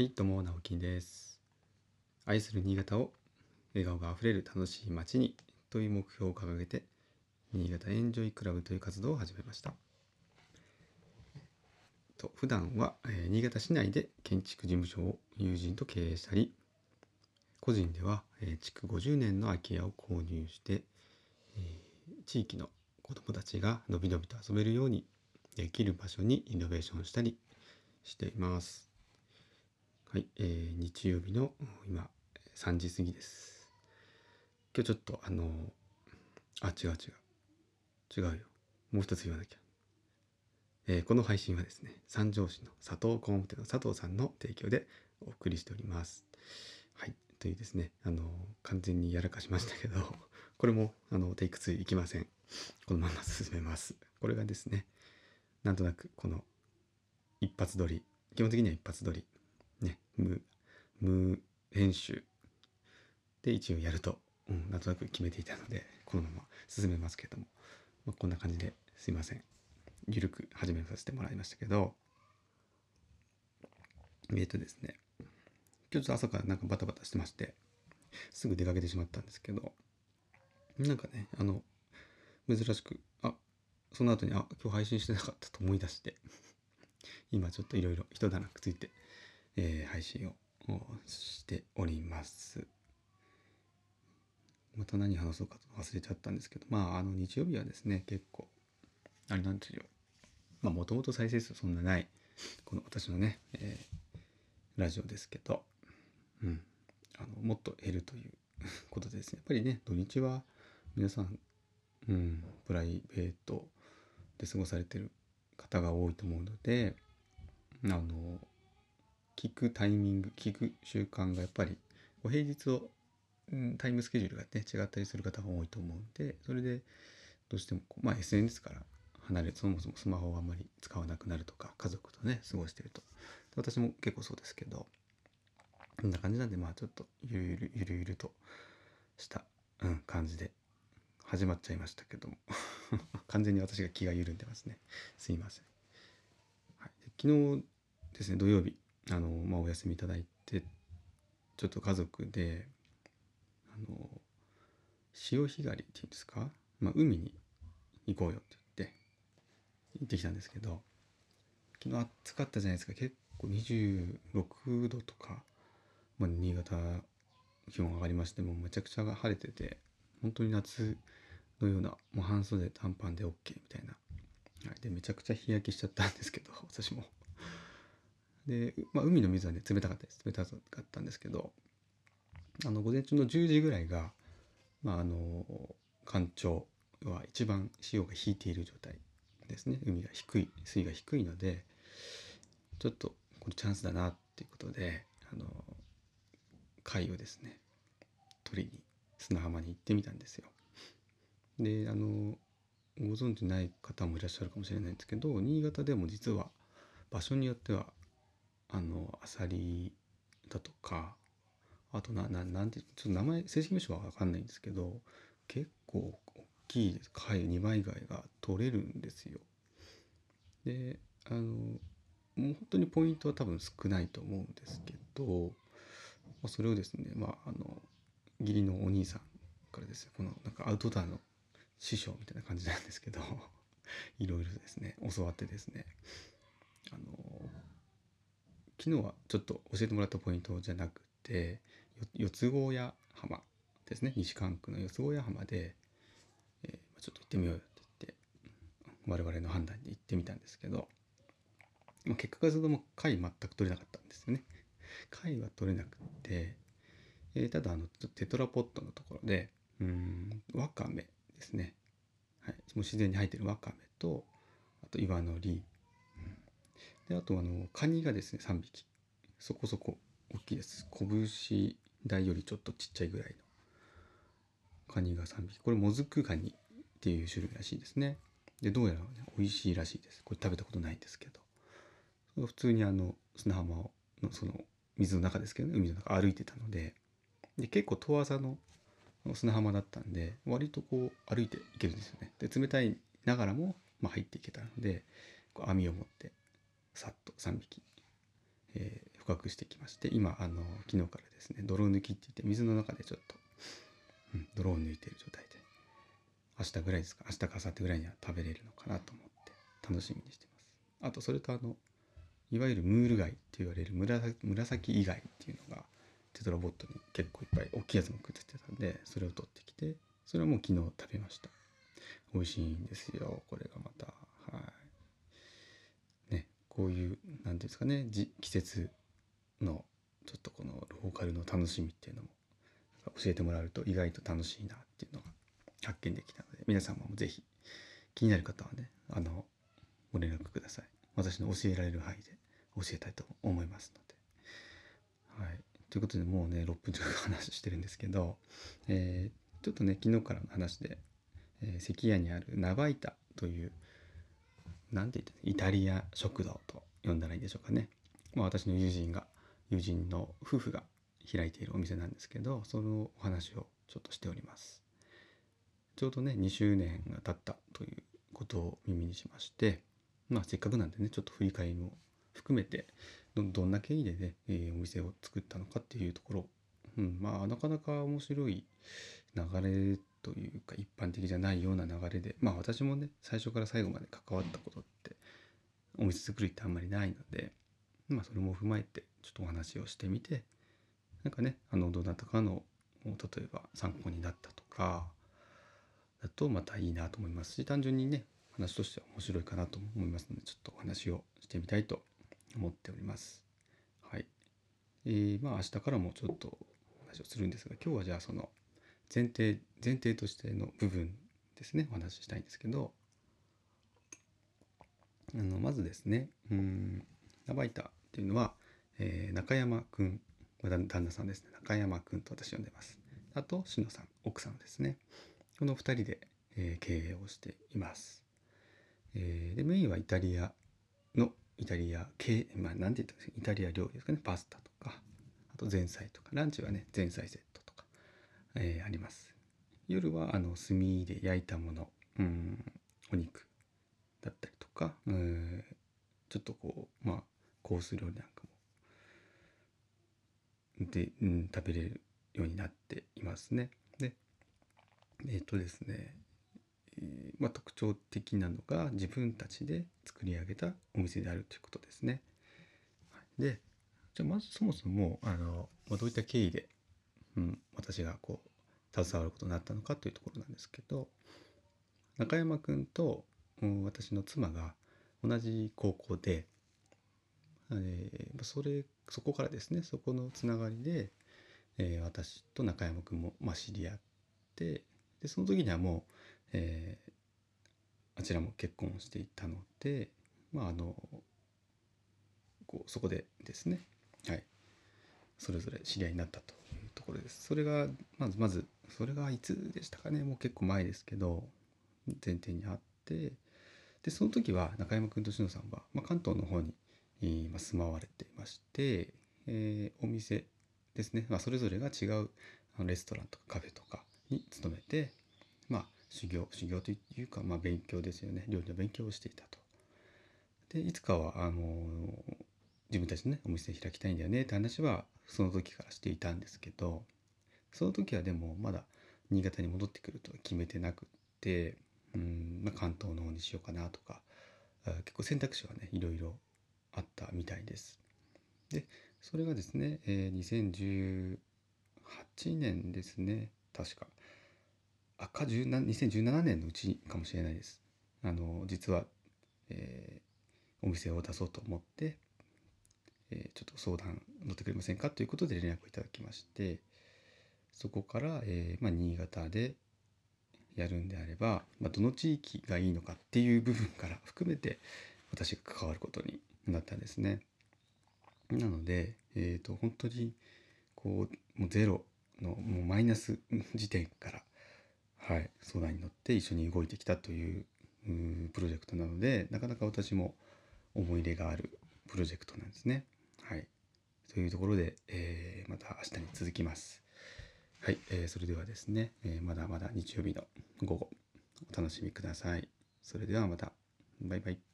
はい、どうも、直樹です。愛する新潟を笑顔があふれる楽しい街にという目標を掲げて、新潟エンジョイクラブという活動を始めました。と普段は、え新潟市内で建築事務所を友人と経営したり、個人では、え築50年の空き家を購入して、え地域の子どもたちがのびのびと遊べるようにできる場所にイノベーションしたりしています。はい、えー日曜日の今3時過ぎです。今日ちょっとあのあ違う違う違うよもう一つ言わなきゃ。えーこの配信はですね三条市の佐藤工務店の佐藤さんの提供でお送りしております。はいというですねあの完全にやらかしましたけどこれもあのテイク2いきません。このまま進めます。これがですねなんとなくこの一発撮り基本的には一発撮りね無無編集で一応やると、うん、なんとなく決めていたのでこのまま進めますけども、まあ、こんな感じですいません。ゆるく始めさせてもらいましたけど。えーとですね。今日ちょっと朝からなんかバタバタしてましてすぐ出かけてしまったんですけど。なんかねあの珍しくあその後にあ今日配信してなかったと思い出して。今ちょっといろいろ一段落ついて、えー配信をしております。また何話そうかと忘れちゃったんですけど、まあ、あの日曜日はですね、結構、あれなんですよ。まあ、もともと再生数そんなない、この私のね、えーラジオですけど、うん、あの、もっと減るという ことでですね、やっぱりね、土日は皆さん、うん、プライベートで過ごされてる方が多いと思うので、あの、聞くタイミング、聞く習慣がやっぱり、お平日を、うんタイムスケジュールがね、違ったりする方が多いと思うんで、それで、どうしても、まあ SNS から離れ、そもそもスマホをあんまり使わなくなるとか、家族とね、過ごしてると。私も結構そうですけど、こんな感じなんで、まあちょっとゆるゆる、ゆるゆるとした、うん、感じで始まっちゃいましたけども。完全に私が気が緩んでますね。すいません。はい、昨日ですね、土曜日、あの、まあお休みいただいて、ちょっと家族で、あの、潮干狩りっていうんですか、まあ海に行こうよって言って、行ってきたんですけど、昨日暑かったじゃないですか。結構26度とか、まあ、新潟気温上がりましてもうめちゃくちゃ晴れてて本当に夏のようなもう半袖短パンで OK みたいな、はい、でめちゃくちゃ日焼けしちゃったんですけど私も。で、まあ、海の水はね冷たかったです冷たかったんですけどあの午前中の10時ぐらいがまああの干潮は一番潮が引いている状態ですね海が低い水位が低いのでちょっとこれチャンスだなっていうことであの貝をですね取りに砂浜に行ってみたんですよ。であのご存知ない方もいらっしゃるかもしれないんですけど新潟でも実は場所によってはあのアサリだとかあとなななんてちょっと名前正式名称は分かんないんですけど結構大きい貝二枚貝が取れるんですよ。であのもう本当にポイントは多分少ないと思うんですけど、まあ、それをですねまああの義理のお兄さんからですねこのなんかアウトドアの師匠みたいな感じなんですけど いろいろですね教わってですねあの昨日はちょっと教えてもらったポイントじゃなくて四つ子屋浜ですね西関区の四つ子屋浜で、えーちょっと行ってみようよって言って我々の判断で行ってみたんですけど、まあ、結果がそのも貝全く取れなかったんですよね。貝は取れなくて、えーただあのテトラポットのところでうんワカメですね、はい、もう自然に生えてるワカメとあと岩のり、であとあのカニがですね3匹。そこそこ大きいです拳大よりちょっとちっちゃいぐらいのカニが3匹。これモズクガニっていう種類らしいですね。でどうやら、ね、美味しいらしいです。これ食べたことないんですけど。普通にあの砂浜のその水の中ですけどね。海の中歩いてたので。で結構遠浅の砂浜だったんで割とこう歩いていけるんですよね。で冷たいながらも、まあ、入っていけたのでこう網を持ってさっと3匹、えー捕獲してきまして今あの昨日からですね泥抜きって言って水の中でちょっと、うん、泥を抜いてる状態で明日ぐらいですか明日か明後日ぐらいには食べれるのかなと思って楽しみにしてます。あとそれとあのいわゆるムール貝って言われる紫紫以外っていうのがテトラボットに結構いっぱい大きいやつもくっついてたんでそれを取ってきてそれはもう昨日食べました。美味しいんですよ。これがまたこういう何ていうんですかね季節のちょっとこのローカルの楽しみっていうのも教えてもらうと意外と楽しいなっていうのが発見できたので皆様も是非気になる方はねあのご連絡ください。私の教えられる範囲で教えたいと思いますので。はい。ということでもうね6分近く話してるんですけど、えー、ちょっとね昨日からの話で、えー、関谷にあるナバイタという何て言ってイタリア食堂と呼んだらいいでしょうかね、まあ、私の友人が友人の夫婦が開いているお店なんですけどそのお話をちょっとしております。ちょうどね2周年が経ったということを耳にしましてまあせっかくなんでねちょっと振り返りも含めてどんな経緯でね、え、お店を作ったのかっていうところを、うん、まあなかなか面白い流れというか一般的じゃないような流れでまあ私もね最初から最後まで関わったことってお店作りってあんまりないのでまあそれも踏まえてちょっとお話をしてみてなんかねあのどなたかの例えば参考になったとかだとまたいいなと思いますし単純にね話としては面白いかなと思いますのでちょっとお話をしてみたいと思っております。はい。えー、まあ明日からもちょっと話をするんですが今日はじゃあその前提前提としての部分ですねお話ししたいんですけどあのまずですねうんナバイタっていうのは、えー、中山くん旦那さんですね。中山くんと私呼んでます。あと篠さん奥さんですね。この2人で、えー、経営をしています、えー、でメインはイタリアのイタリア系まあ何て言ったんですかイタリア料理ですかね。パスタと。と前菜とかランチはね前菜セットとか、えー、あります。夜はあの炭で焼いたものうんお肉だったりとかうんちょっとこうまあコース料理なんかもで、うん、食べれるようになっていますね。でえっ、ー、とですねまあ、特徴的なのが自分たちで作り上げたお店であるということですね。でじゃあまずそもそもあの、まあ、どういった経緯で、うん、私がこう携わることになったのかというところなんですけど中山くんと、うん、私の妻が同じ高校で、えー、それそこからですねそこのつながりで、えー、私と中山くんも、まあ、知り合ってでその時にはもうえー、あちらも結婚していたので、まあ、あのこうそこでですね、はい、それぞれ知り合いになったというところです。それがまずまずそれがいつでしたかね。もう結構前ですけど前提にあって。でその時は中山君と篠さんは、まあ、関東の方に住まわれていまして、えー、お店ですね、まあ、それぞれが違うレストランとかカフェとかに勤めてまあ修行修行というか、まあ、勉強ですよね。料理の勉強をしていたと。でいつかはあの自分たちのねお店開きたいんだよねって話はその時からしていたんですけどその時はでもまだ新潟に戻ってくるとは決めてなくってうん、まあ、関東の方にしようかなとか結構選択肢はねいろいろあったみたいです。でそれがですね、えー、2018年ですね確か赤2017年のうちかもしれないです。あの実は、えー、お店を出そうと思って、えー、ちょっと相談乗ってくれませんか？ということで連絡をいただきましてそこから、えーまあ、新潟でやるんであれば、まあ、どの地域がいいのかっていう部分から 含めて私が関わることになったんですね。なので、えーと、本当にこうもうゼロのもうマイナス時点からはい、相談に乗って一緒に動いてきたというプロジェクトなのでなかなか私も思い入れがあるプロジェクトなんですね。はい、というところで、えー、また明日に続きます。はい、えー、それではですね、えー、まだまだ日曜日の午後お楽しみください。それではまた。バイバイ。